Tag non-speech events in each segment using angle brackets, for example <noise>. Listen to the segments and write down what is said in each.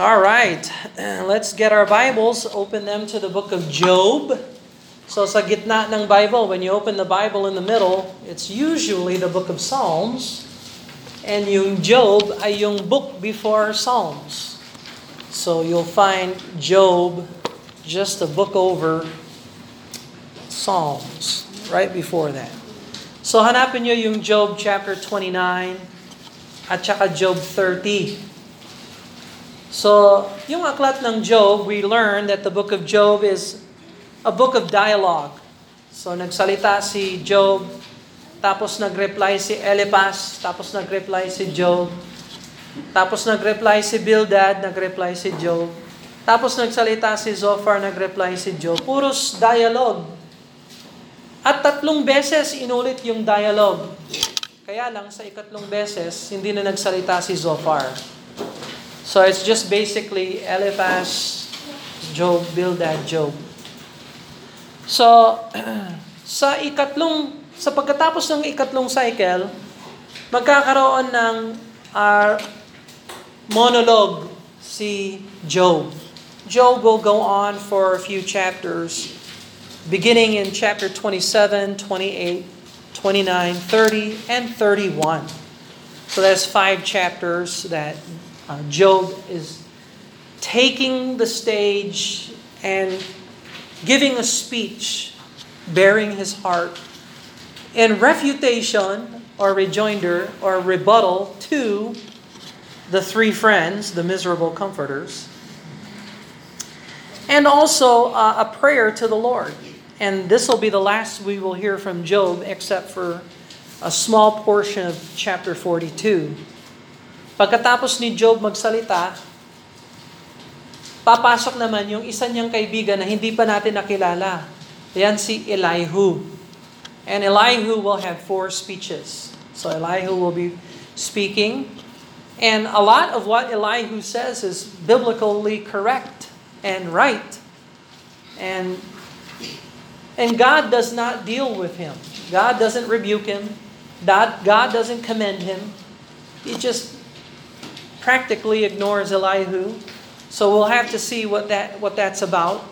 All right, let's get our Bibles, open them to the book of Job. So sa gitna ng Bible, when you open the Bible in the middle, it's usually the book of Psalms. And yung Job ay yung book before Psalms. So you'll find Job just a book over Psalms, right before that. So hanapin nyo yung Job chapter 29 at saka Job 30. So, yung aklat ng Job, we learn that the book of Job is a book of dialogue. So, nagsalita si Job, tapos nag-reply si Eliphaz, tapos nag-reply si Job, tapos nag-reply si Bildad, nag-reply si Job, tapos nagsalita si Zophar, nag-reply si Job. Puros dialogue. At tatlong beses inulit yung dialogue. Kaya lang sa ikatlong beses, hindi na nagsalita si Zophar. So it's just basically Eliphaz, Job, Bildad, Job. So, <clears throat> sa ikatlong, sa pagkatapos ng ikatlong cycle, magkakaroon ng uh, monologue si Job. Job will go on for a few chapters, beginning in chapter 27, 28, 29, 30, and 31. So that's five chapters that uh, Job is taking the stage and giving a speech, bearing his heart in refutation or rejoinder or rebuttal to the three friends, the miserable comforters, and also uh, a prayer to the Lord. And this will be the last we will hear from Job, except for a small portion of chapter 42. Pagkatapos ni Job magsalita, papasok naman yung isa niyang kaibigan na hindi pa natin nakilala. Yan si Elihu. And Elihu will have four speeches. So Elihu will be speaking. And a lot of what Elihu says is biblically correct and right. And and God does not deal with him. God doesn't rebuke him. God, God doesn't commend him. He just practically ignores Elihu. So we'll have to see what that what that's about.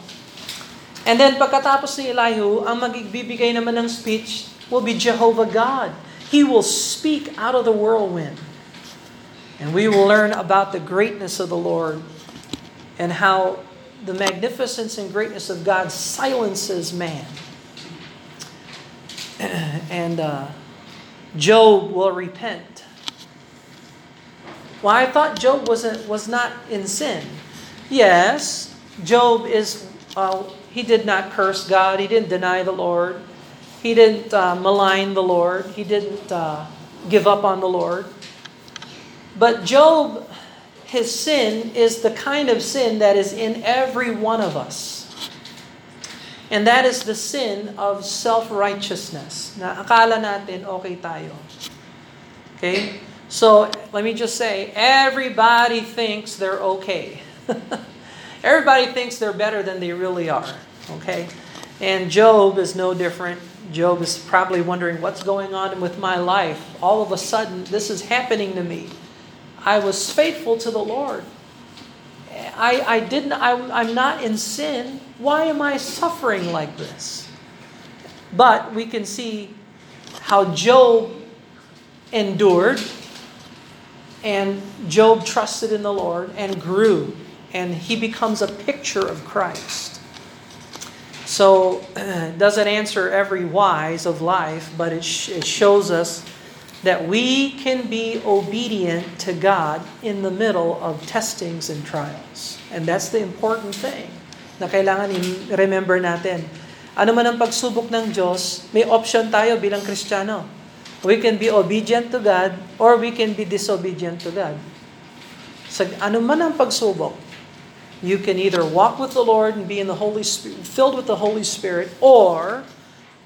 And then pagkatapos ni Elihu, ang magbibigay naman ng speech will be Jehovah God. He will speak out of the whirlwind. And we will learn about the greatness of the Lord and how the magnificence and greatness of God silences man. <clears throat> And uh, Job will repent well, I thought Job wasn't was not in sin. Yes, Job is. Uh, he did not curse God. He didn't deny the Lord. He didn't uh, malign the Lord. He didn't uh, give up on the Lord. But Job, his sin is the kind of sin that is in every one of us. And that is the sin of self-righteousness. Na akala natin okay tayo. Okay? So let me just say, everybody thinks they're okay. <laughs> everybody thinks they're better than they really are. Okay? And Job is no different. Job is probably wondering what's going on with my life. All of a sudden, this is happening to me. I was faithful to the Lord. I, I didn't I, I'm not in sin. Why am I suffering like this? But we can see how Job endured and Job trusted in the Lord and grew, and he becomes a picture of Christ. So, <clears throat> doesn't answer every whys of life, but it, sh- it shows us that we can be obedient to God in the middle of testings and trials. And that's the important thing na kailangan i-remember natin. Ano man ang pagsubok ng Diyos, may option tayo bilang Kristiyano We can be obedient to God or we can be disobedient to God. Sa ano man ang pagsubok, you can either walk with the Lord and be in the Holy Spirit, filled with the Holy Spirit, or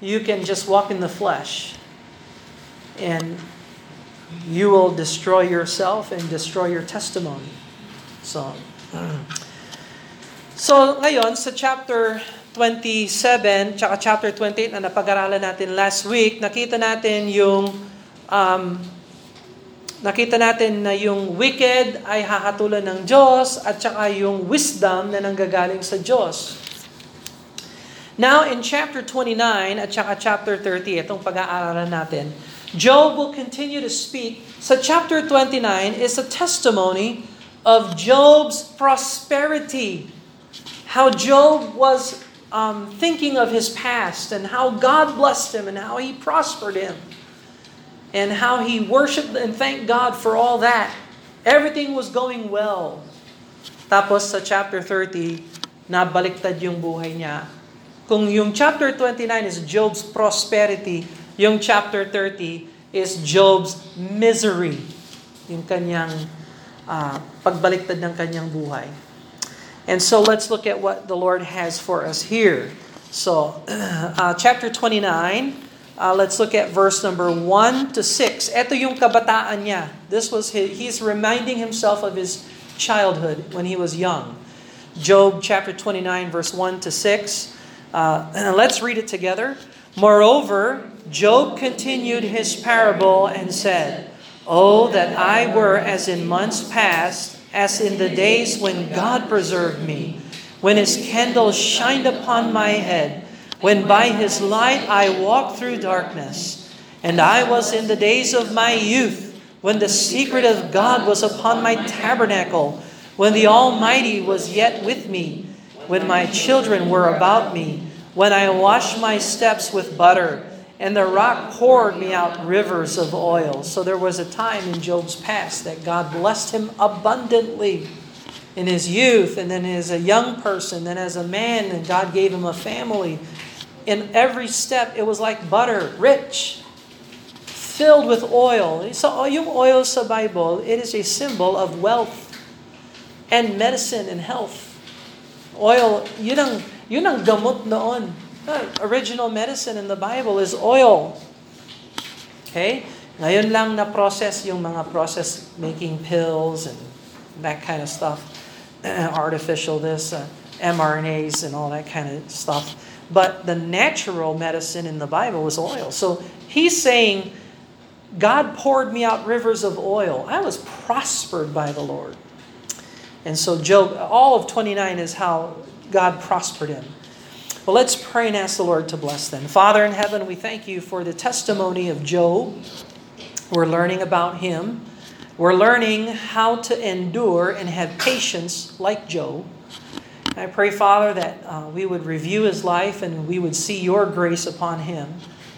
you can just walk in the flesh. And you will destroy yourself and destroy your testimony. So, <clears throat> so ngayon sa chapter 27, tsaka chapter 28 na napag-aralan natin last week, nakita natin yung um, nakita natin na yung wicked ay hahatulan ng Diyos at saka yung wisdom na nanggagaling sa Diyos. Now, in chapter 29 at saka chapter 30, itong pag-aaralan natin, Job will continue to speak. Sa chapter 29 is a testimony of Job's prosperity. How Job was um, thinking of his past and how God blessed him and how he prospered him and how he worshiped and thanked God for all that. Everything was going well. Tapos sa chapter 30, nabaliktad yung buhay niya kung yung chapter 29 is Job's prosperity, yung chapter 30 is Job's misery. Yung kanyang uh, pagbaliktad ng kanyang buhay. And so let's look at what the Lord has for us here. So, <clears throat> uh, chapter 29, uh, let's look at verse number 1 to 6. Ito yung kabataan niya. This was his, he's reminding himself of his childhood when he was young. Job chapter 29 verse 1 to 6. Uh, <clears throat> let's read it together. Moreover, Job continued his parable and said, Oh, that I were as in months past, as in the days when God preserved me, when his candle shined upon my head, when by his light I walked through darkness. And I was in the days of my youth, when the secret of God was upon my tabernacle, when the Almighty was yet with me when my children were about me, when I washed my steps with butter, and the rock poured me out rivers of oil. So there was a time in Job's past that God blessed him abundantly in his youth, and then as a young person, then as a man, and God gave him a family. In every step, it was like butter, rich, filled with oil. So oh, yung oil sa Bible, it is a symbol of wealth and medicine and health. Oil, yun ang, yun ang gamot noon. The original medicine in the Bible is oil. Okay? Ngayon lang na process yung mga process making pills and that kind of stuff. <clears throat> Artificial this, uh, mRNAs and all that kind of stuff. But the natural medicine in the Bible was oil. So he's saying, God poured me out rivers of oil. I was prospered by the Lord. And so Job, all of 29 is how God prospered him. Well, let's pray and ask the Lord to bless them. Father in heaven, we thank you for the testimony of Job. We're learning about him. We're learning how to endure and have patience like Job. I pray, Father, that uh, we would review his life and we would see your grace upon him,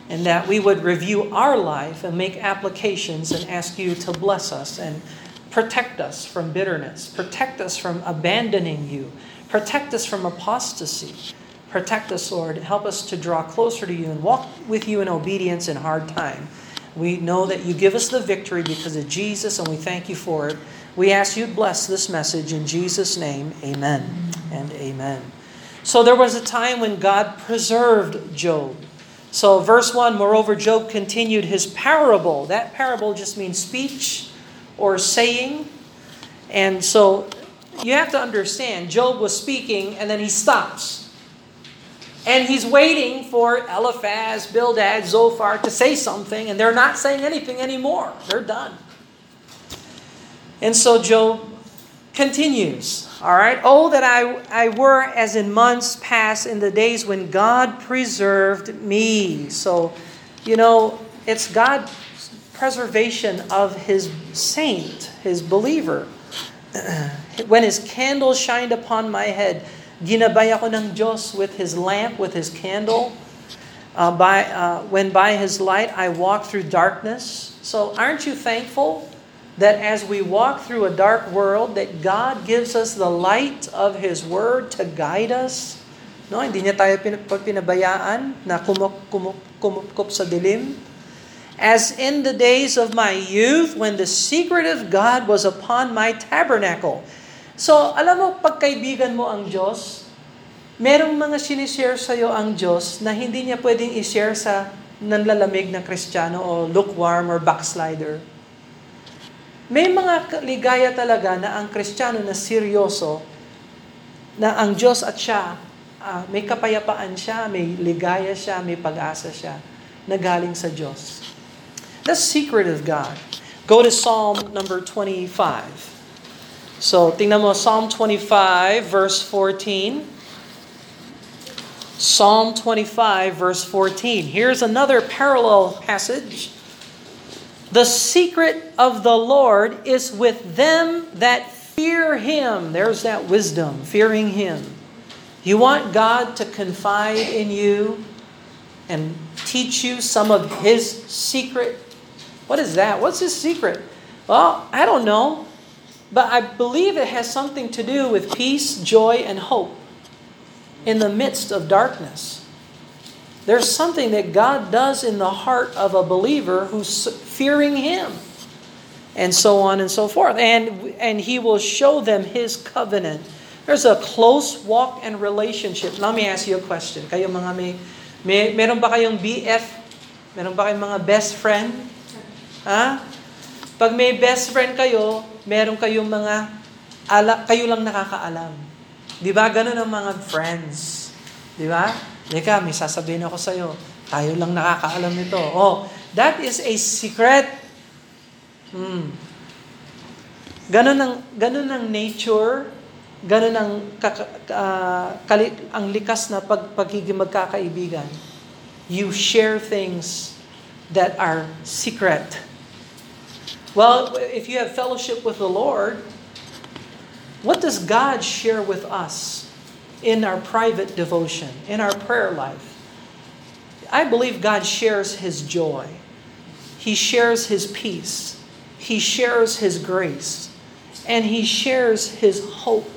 and that we would review our life and make applications and ask you to bless us and Protect us from bitterness. Protect us from abandoning you. Protect us from apostasy. Protect us, Lord. Help us to draw closer to you and walk with you in obedience in hard time. We know that you give us the victory because of Jesus, and we thank you for it. We ask you to bless this message in Jesus' name. Amen and amen. So there was a time when God preserved Job. So, verse 1 Moreover, Job continued his parable. That parable just means speech or saying. And so you have to understand, Job was speaking and then he stops. And he's waiting for Eliphaz, Bildad, Zophar to say something, and they're not saying anything anymore. They're done. And so Job continues. All right. Oh, that I, I were as in months past in the days when God preserved me. So, you know, it's God's preservation of his saint, his believer. <clears throat> when his candle shined upon my head, ginabay ako ng Diyos with his lamp, with his candle. Uh, by, uh, when by his light I walk through darkness. So aren't you thankful that as we walk through a dark world, that God gives us the light of His Word to guide us? No, hindi niya tayo pinabayaan na kumuk, kumuk, kumukup sa dilim as in the days of my youth when the secret of God was upon my tabernacle. So, alam mo, pagkaibigan mo ang Diyos, merong mga sinishare sa'yo ang Diyos na hindi niya pwedeng ishare sa nanlalamig na Kristiyano o lukewarm or backslider. May mga ligaya talaga na ang Kristiyano na seryoso, na ang Diyos at siya, uh, may kapayapaan siya, may ligaya siya, may pag-asa siya, na galing sa Diyos. The secret of God. Go to Psalm number 25. So, tingnan mo, Psalm 25, verse 14. Psalm 25, verse 14. Here's another parallel passage. The secret of the Lord is with them that fear Him. There's that wisdom, fearing Him. You want God to confide in you and teach you some of His secret? What is that? What's His secret? Well, I don't know, but I believe it has something to do with peace, joy, and hope in the midst of darkness. There's something that God does in the heart of a believer who's fearing Him, and so on and so forth. And, and He will show them His covenant. There's a close walk and relationship. Let me ask you a question. Kayo mga may, may meron ba kayong BF? Meron ba kayong mga best friend? Ha? Pag may best friend kayo, meron kayong mga ala, kayo lang nakakaalam. 'Di ba? Ganun ang mga friends. 'Di ba? Teka, may sasabihin ako sa iyo. Tayo lang nakakaalam nito. Oh, that is a secret. Hmm. Ganun ang ganun ang nature, ganun ang uh, kali, ang likas na pag pagiging magkakaibigan. You share things that are secret. Well, if you have fellowship with the Lord, what does God share with us in our private devotion, in our prayer life? I believe God shares His joy. He shares His peace. He shares His grace. And He shares His hope.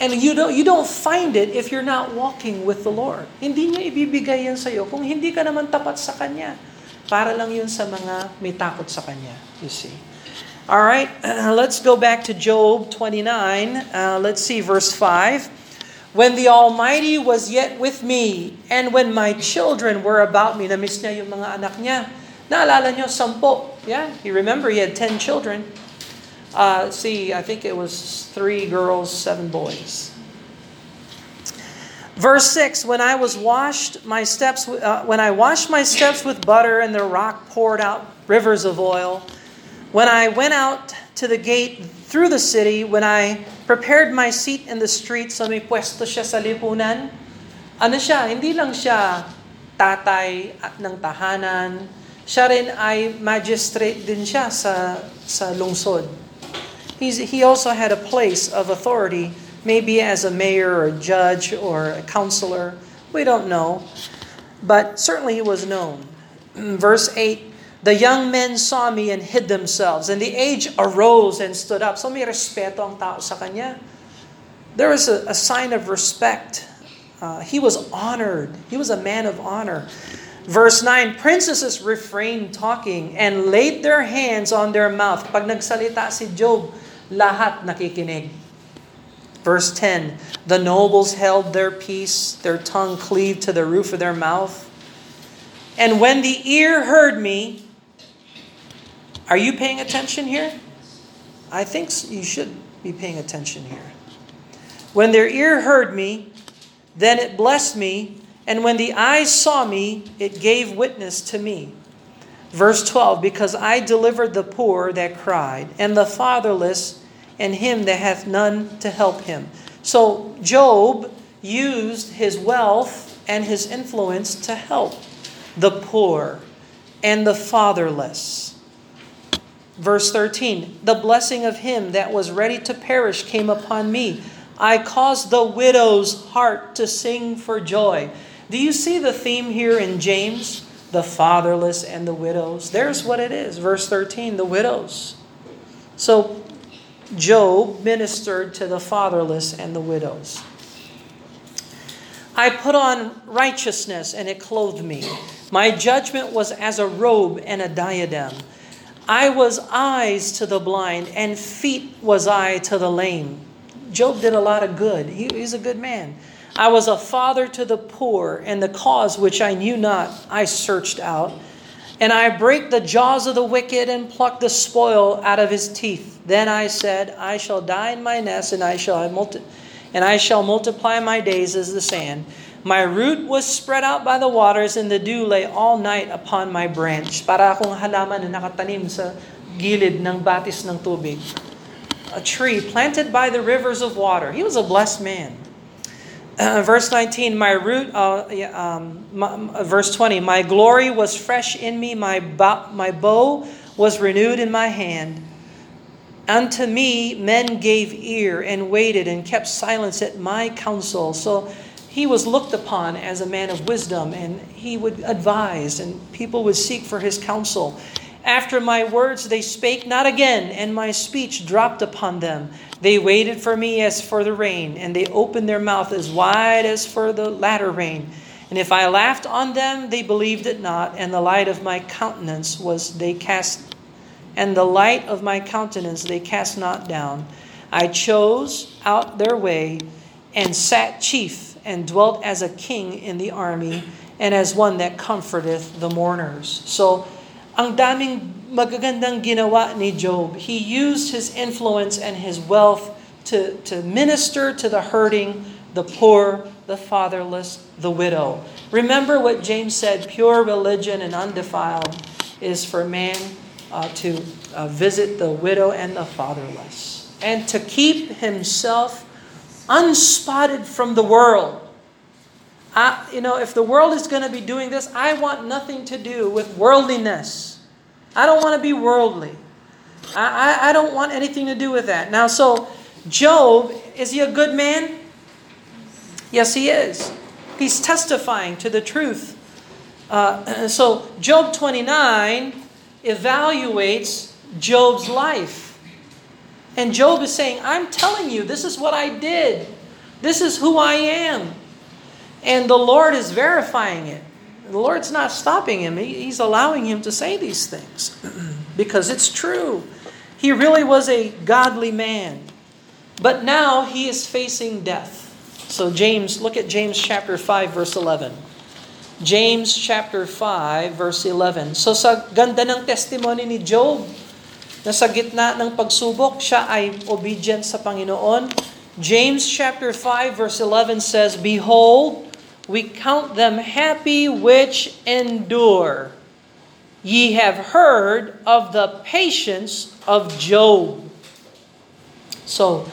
And you don't, you don't find it if you're not walking with the Lord. Hindi niya ibibigay yan sa'yo kung hindi ka naman tapat sa Kanya. Para lang yun sa mga may takot sa Kanya, you see. All right, uh, <clears throat> let's go back to Job 29. Uh, let's see, verse 5. When the Almighty was yet with me, and when my children were about me, na-miss niya yung mga anak niya. Naalala niyo, sampo. Yeah, you remember he had 10 children. Uh, see, I think it was three girls, seven boys. Verse 6 When I was washed my steps, uh, when I washed my steps with butter, and the rock poured out rivers of oil, When I went out to the gate through the city, when I prepared my seat in the street, so may pwesto siya sa lipunan, ano siya, hindi lang siya tatay ng tahanan, siya rin ay magistrate din siya sa, sa lungsod. He's, he also had a place of authority, maybe as a mayor or a judge or a counselor. We don't know. But certainly he was known. <clears throat> Verse 8 The young men saw me and hid themselves, and the age arose and stood up. So may respeto ang tao sa kanya. There was a, a sign of respect. Uh, he was honored. He was a man of honor. Verse 9, princesses refrained talking and laid their hands on their mouth. Pag nagsalita si Job, lahat nakikinig. Verse 10, the nobles held their peace, their tongue cleaved to the roof of their mouth. And when the ear heard me, are you paying attention here? I think you should be paying attention here. When their ear heard me, then it blessed me, and when the eyes saw me, it gave witness to me. Verse 12 Because I delivered the poor that cried, and the fatherless, and him that hath none to help him. So Job used his wealth and his influence to help the poor and the fatherless. Verse 13 The blessing of him that was ready to perish came upon me. I caused the widow's heart to sing for joy. Do you see the theme here in James? The fatherless and the widows. There's what it is. Verse 13 the widows. So Job ministered to the fatherless and the widows. I put on righteousness and it clothed me. My judgment was as a robe and a diadem. I was eyes to the blind, and feet was I to the lame. Job did a lot of good. He, he's a good man. I was a father to the poor, and the cause which I knew not I searched out. And I break the jaws of the wicked and pluck the spoil out of his teeth. Then I said, I shall die in my nest, and I shall multi- and I shall multiply my days as the sand. My root was spread out by the waters, and the dew lay all night upon my branch. Para akong halaman na nakatanim sa gilid ng batis ng tubig. A tree planted by the rivers of water. He was a blessed man. Uh, verse 19, my root, uh, um, my, verse 20, my glory was fresh in me, my, bow, my bow was renewed in my hand. Unto me men gave ear and waited and kept silence at my counsel. So he was looked upon as a man of wisdom and he would advise and people would seek for his counsel. After my words they spake not again, and my speech dropped upon them. They waited for me as for the rain, and they opened their mouth as wide as for the latter rain. And if I laughed on them, they believed it not, and the light of my countenance was they cast and the light of my countenance they cast not down. I chose out their way and sat chief and dwelt as a king in the army and as one that comforteth the mourners. So, ang daming magagandang ginawa ni Job. He used his influence and his wealth to, to minister to the hurting, the poor, the fatherless, the widow. Remember what James said pure religion and undefiled is for man uh, to uh, visit the widow and the fatherless, and to keep himself unspotted from the world. I, you know, if the world is going to be doing this, I want nothing to do with worldliness. I don't want to be worldly. I, I, I don't want anything to do with that. Now, so Job, is he a good man? Yes, he is. He's testifying to the truth. Uh, <clears throat> so, Job 29 evaluates Job's life. And Job is saying, I'm telling you, this is what I did. This is who I am. And the Lord is verifying it. The Lord's not stopping him, He's allowing him to say these things <clears throat> because it's true. He really was a godly man. But now he is facing death. So, James, look at James chapter 5, verse 11. James chapter 5, verse 11. So, sa ganda ng testimony ni Job, na sa gitna ng pagsubok, siya ay obedient sa Panginoon. James chapter 5 verse 11 says, Behold, we count them happy which endure. Ye have heard of the patience of Job. So,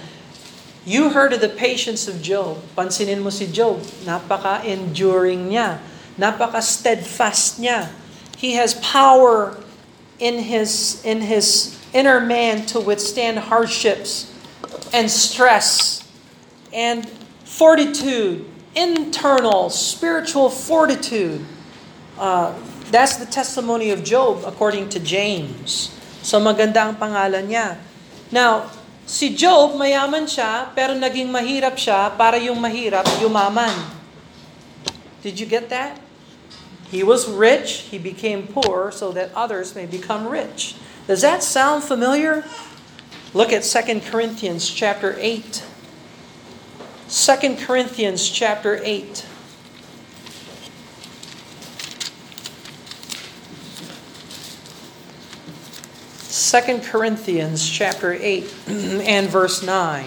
you heard of the patience of Job. Pansinin mo si Job, napaka-enduring niya. Napaka-steadfast niya. He has power in his in his inner man to withstand hardships and stress and fortitude, internal spiritual fortitude. Uh, that's the testimony of Job according to James. So maganda ang pangalan niya. Now, si Job, mayaman siya, pero naging mahirap siya para yung mahirap yumaman. Did you get that? He was rich, he became poor so that others may become rich. Does that sound familiar? Look at 2 Corinthians chapter 8. 2 Corinthians chapter 8. Second Corinthians chapter 8 <clears throat> and verse 9.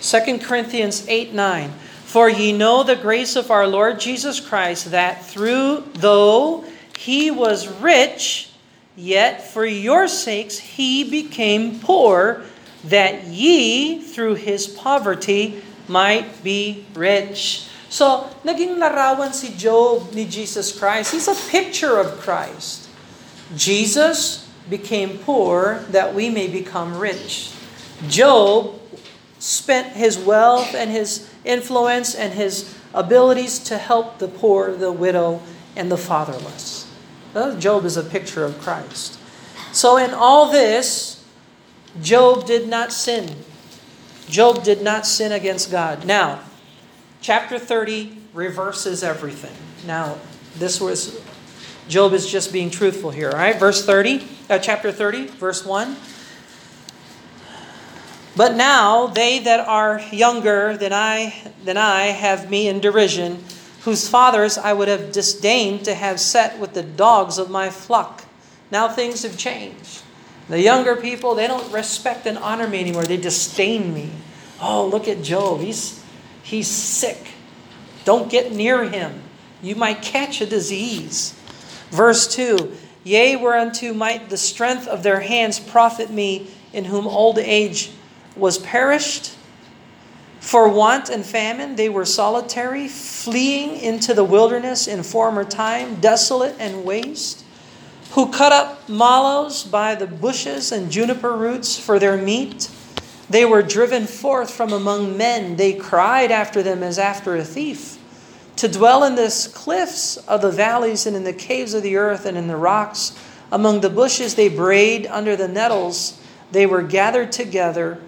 2 Corinthians 8 9. For ye know the grace of our Lord Jesus Christ, that through though he was rich, Yet for your sakes he became poor, that ye through his poverty might be rich. So, naging larawan si Job ni Jesus Christ. He's a picture of Christ. Jesus became poor that we may become rich. Job spent his wealth and his influence and his abilities to help the poor, the widow, and the fatherless. Job is a picture of Christ. So in all this, Job did not sin. Job did not sin against God. Now, chapter 30 reverses everything. Now, this was Job is just being truthful here, all right? Verse 30, uh, chapter 30, verse 1. But now they that are younger than I than I have me in derision whose fathers I would have disdained to have set with the dogs of my flock. Now things have changed. The younger people, they don't respect and honor me anymore. They disdain me. Oh, look at Job. He's, he's sick. Don't get near him. You might catch a disease. Verse 2 Yea, whereunto might the strength of their hands profit me, in whom old age was perished? For want and famine they were solitary, fleeing into the wilderness in former time, desolate and waste, who cut up mallows by the bushes and juniper roots for their meat. They were driven forth from among men. They cried after them as after a thief to dwell in the cliffs of the valleys and in the caves of the earth and in the rocks. Among the bushes they brayed, under the nettles they were gathered together.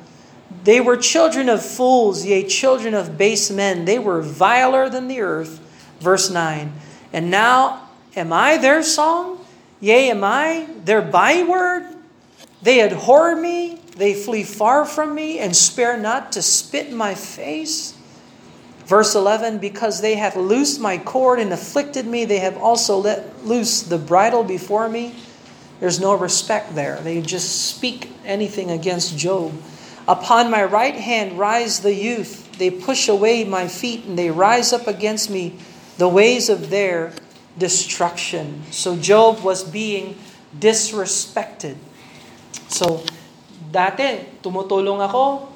They were children of fools, yea, children of base men. They were viler than the earth. Verse 9. And now am I their song? Yea, am I their byword? They abhor me, they flee far from me, and spare not to spit in my face. Verse 11, because they have loosed my cord and afflicted me, they have also let loose the bridle before me. There's no respect there. They just speak anything against Job. Upon my right hand rise the youth. They push away my feet and they rise up against me the ways of their destruction. So Job was being disrespected. So, dati, tumutulong ako,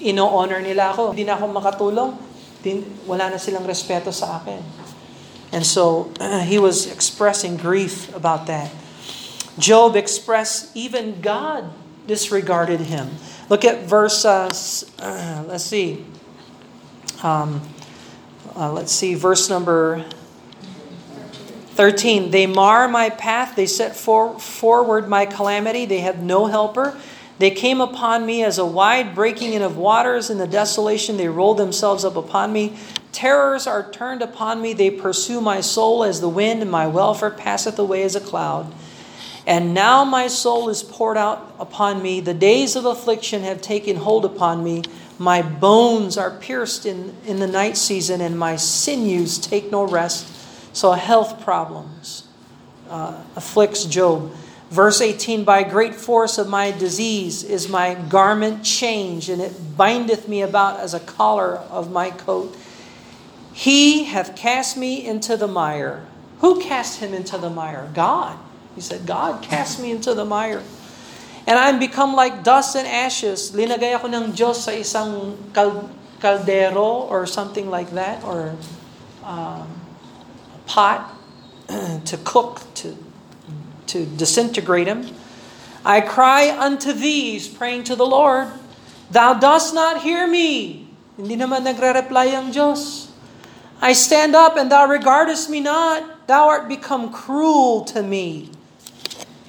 ino-honor nila ako. Hindi na ako makatulong, din, wala na silang respeto sa akin. And so, uh, <clears throat> he was expressing grief about that. Job expressed even God disregarded him. Look at verse, uh, <clears throat> let's see. Um, uh, let's see, verse number 13. They mar my path, they set for, forward my calamity, they have no helper. They came upon me as a wide breaking in of waters in the desolation. They rolled themselves up upon me. Terrors are turned upon me. They pursue my soul as the wind, and my welfare passeth away as a cloud. And now my soul is poured out upon me. The days of affliction have taken hold upon me. My bones are pierced in, in the night season, and my sinews take no rest. So health problems uh, afflicts Job. Verse 18 By great force of my disease is my garment changed, and it bindeth me about as a collar of my coat. He hath cast me into the mire. Who cast him into the mire? God. He said, God cast me into the mire. And I'm become like dust and ashes. Linagay ako ng Diyos sa isang kaldero or something like that, or um, pot <clears throat> to cook, to to disintegrate him. I cry unto these, praying to the Lord, Thou dost not hear me. Hindi naman nagre-reply ang Diyos. I stand up and thou regardest me not. Thou art become cruel to me.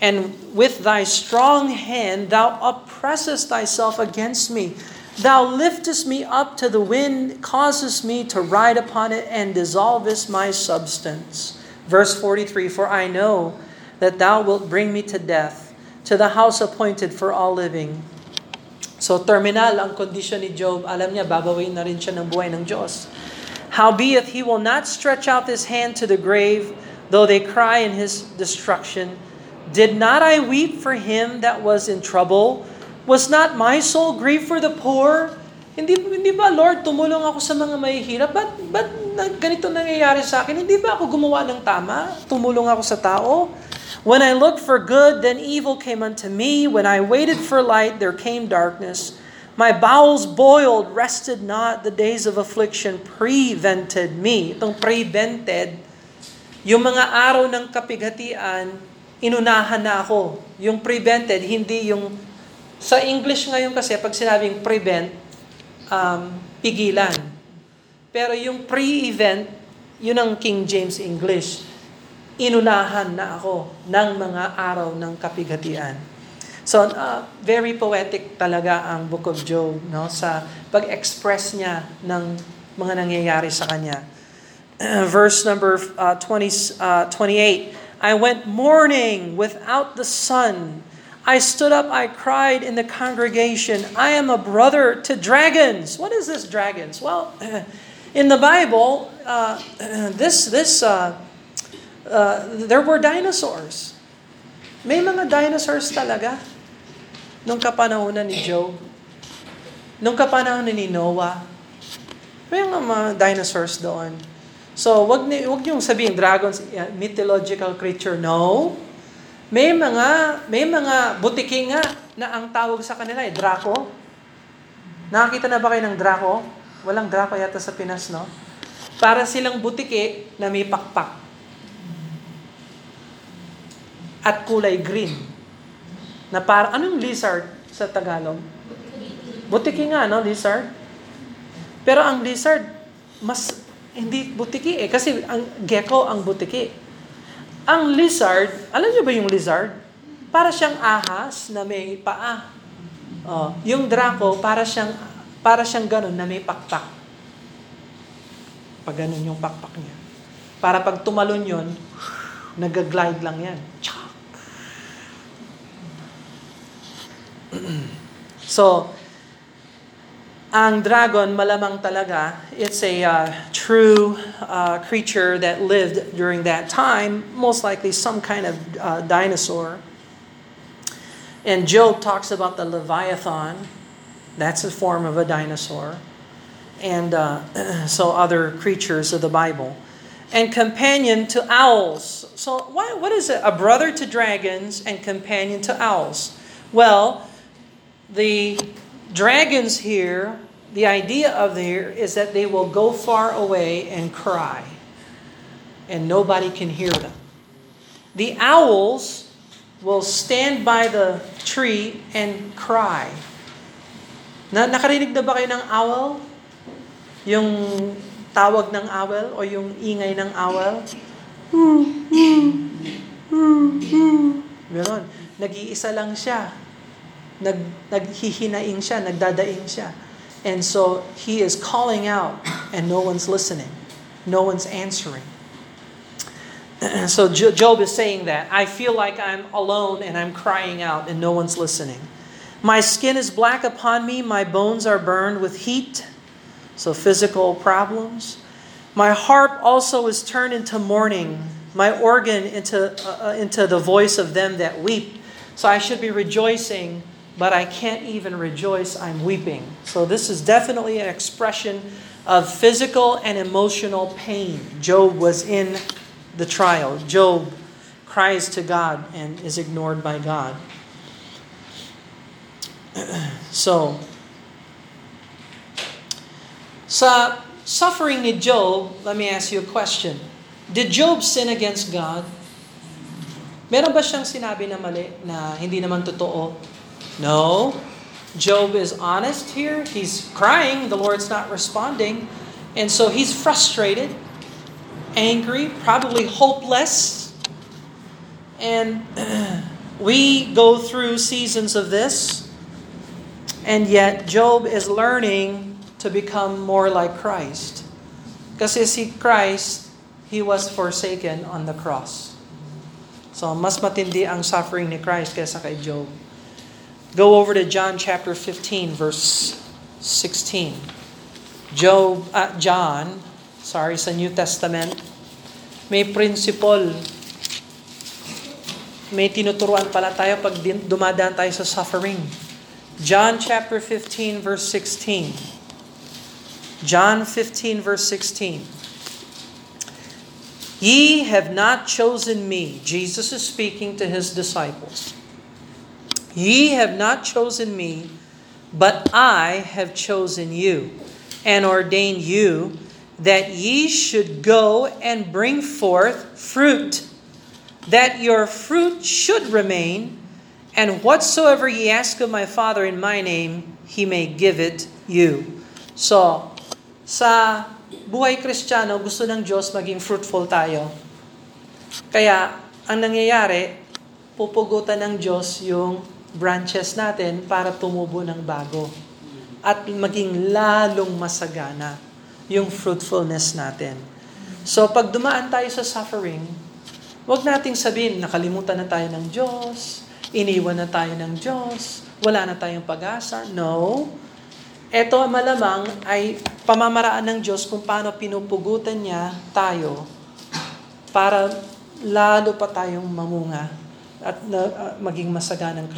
And with thy strong hand thou oppressest thyself against me. Thou liftest me up to the wind, causest me to ride upon it, and dissolvest my substance. Verse 43 For I know that thou wilt bring me to death, to the house appointed for all living. So terminal ang kondisyon ni Job. Alam niya, babawin na rin siya ng buhay ng Diyos. Howbeit, he will not stretch out his hand to the grave, though they cry in his destruction. Did not I weep for him that was in trouble? Was not my soul grieved for the poor? Hindi, hindi ba, Lord, tumulong ako sa mga mahihirap? Ba't, ba't ganito nangyayari sa akin? Hindi ba ako gumawa ng tama? Tumulong ako sa tao? When I looked for good, then evil came unto me. When I waited for light, there came darkness. My bowels boiled, rested not. The days of affliction prevented me. Itong prevented, yung mga araw ng kapighatian, inunahan na ako. Yung prevented, hindi yung... Sa English ngayon kasi, pag sinabing prevent, um, pigilan. Pero yung pre-event, yun ang King James English inunahan na ako ng mga araw ng kapighatian. So, uh, very poetic talaga ang Book of Job no sa pag-express niya ng mga nangyayari sa kanya. <clears throat> Verse number uh, 20, uh, 28, I went mourning without the sun. I stood up, I cried in the congregation, I am a brother to dragons. What is this dragons? Well, <clears throat> in the Bible, uh, <clears throat> this, this uh, uh, there were dinosaurs. May mga dinosaurs talaga. Nung kapanahonan ni Job. Nung kapanahonan ni Noah. May mga dinosaurs doon. So, wag, ni, wag yung sabihin, dragons, mythological creature. No. May mga, may mga butiki nga na ang tawag sa kanila ay Draco. Nakakita na ba kayo ng Draco? Walang Draco yata sa Pinas, no? Para silang butiki na may pakpak. At kulay green. Na para, anong lizard sa Tagalog? Butiki nga, no? Lizard. Pero ang lizard, mas hindi butiki eh. Kasi ang gecko ang butiki. Ang lizard, alam niyo ba yung lizard? Para siyang ahas na may paa. Oh, yung draco, para siyang para siyang ganun na may pakpak. Pag ganun yung pakpak niya. Para pag tumalon yon, nag-glide lang yan. <clears throat> so, ang dragon, malamang talaga, it's a uh, true uh, creature that lived during that time, most likely some kind of uh, dinosaur. And Job talks about the Leviathan, that's a form of a dinosaur, and uh, <clears throat> so other creatures of the Bible. And companion to owls. So, what, what is it? A brother to dragons and companion to owls. Well, the dragons here, the idea of here is that they will go far away and cry, and nobody can hear them. The owls will stand by the tree and cry. Na, nakarinig na ba kayo ng owl? Yung tawag ng owl o yung ingay ng owl? Ganon. Nag-iisa lang siya nag, naghihinaing siya, nagdadaing siya. And so he is calling out and no one's listening. No one's answering. <clears throat> so Job is saying that. I feel like I'm alone and I'm crying out and no one's listening. My skin is black upon me, my bones are burned with heat. So physical problems. My harp also is turned into mourning, my organ into, uh, into the voice of them that weep. So I should be rejoicing but I can't even rejoice, I'm weeping. So this is definitely an expression of physical and emotional pain. Job was in the trial. Job cries to God and is ignored by God. <clears throat> So, sa suffering ni Job, let me ask you a question. Did Job sin against God? Meron ba siyang sinabi na mali na hindi naman totoo? No. Job is honest here. He's crying. The Lord's not responding. And so he's frustrated, angry, probably hopeless. And <clears throat> we go through seasons of this. And yet, Job is learning to become more like Christ. because Kasi si Christ, He was forsaken on the cross. So, mas matindi ang suffering ni Christ kaysa kay Job. Go over to John chapter 15, verse 16. Job, uh, John, sorry, sa New Testament, may principle. May tinuturuan pala tayo pag dumadaan tayo sa suffering. John chapter 15, verse 16. John 15, verse 16. Ye have not chosen me. Jesus is speaking to his disciples. Ye have not chosen me, but I have chosen you, and ordained you that ye should go and bring forth fruit, that your fruit should remain, and whatsoever ye ask of my Father in my name, he may give it you. So, sa buhay kristyano, gusto ng Diyos maging fruitful tayo. Kaya, ang nangyayari, pupugutan ng Diyos yung branches natin para tumubo ng bago. At maging lalong masagana yung fruitfulness natin. So pag dumaan tayo sa suffering, wag nating sabihin, nakalimutan na tayo ng Diyos, iniwan na tayo ng Diyos, wala na tayong pag-asa. No. Ito malamang ay pamamaraan ng Diyos kung paano pinupugutan niya tayo para lalo pa tayong mamunga at uh, maging masaganang.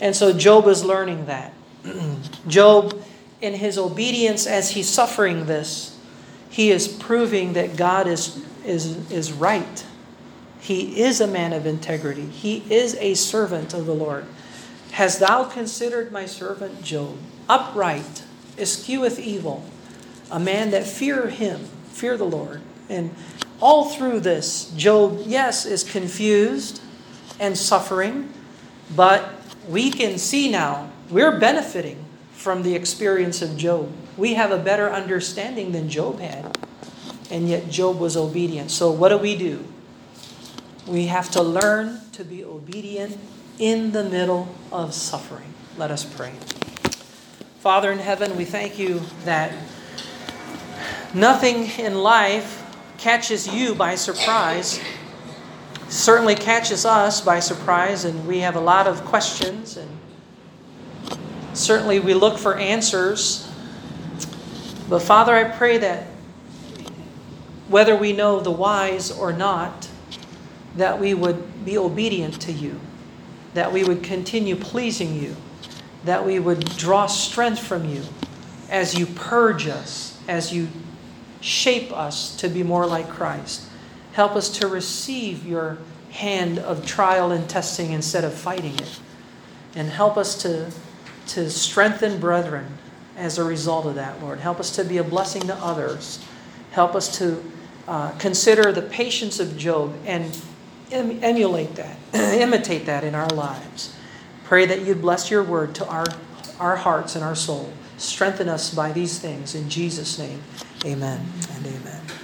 And so Job is learning that. <clears throat> Job in his obedience as he's suffering this, he is proving that God is, is, is right. He is a man of integrity. He is a servant of the Lord. Has thou considered my servant Job, upright, escheweth evil, a man that fear him, fear the Lord. And all through this, Job, yes, is confused and suffering, but we can see now we're benefiting from the experience of Job. We have a better understanding than Job had. And yet Job was obedient. So what do we do? We have to learn to be obedient in the middle of suffering. Let us pray. Father in heaven, we thank you that nothing in life catches you by surprise. Certainly catches us by surprise, and we have a lot of questions, and certainly we look for answers. But Father, I pray that whether we know the whys or not, that we would be obedient to you, that we would continue pleasing you, that we would draw strength from you as you purge us, as you shape us to be more like Christ. Help us to receive your hand of trial and testing instead of fighting it. And help us to, to strengthen brethren as a result of that, Lord. Help us to be a blessing to others. Help us to uh, consider the patience of Job and em- emulate that, <clears throat> imitate that in our lives. Pray that you'd bless your word to our, our hearts and our soul. Strengthen us by these things. In Jesus' name, amen and amen.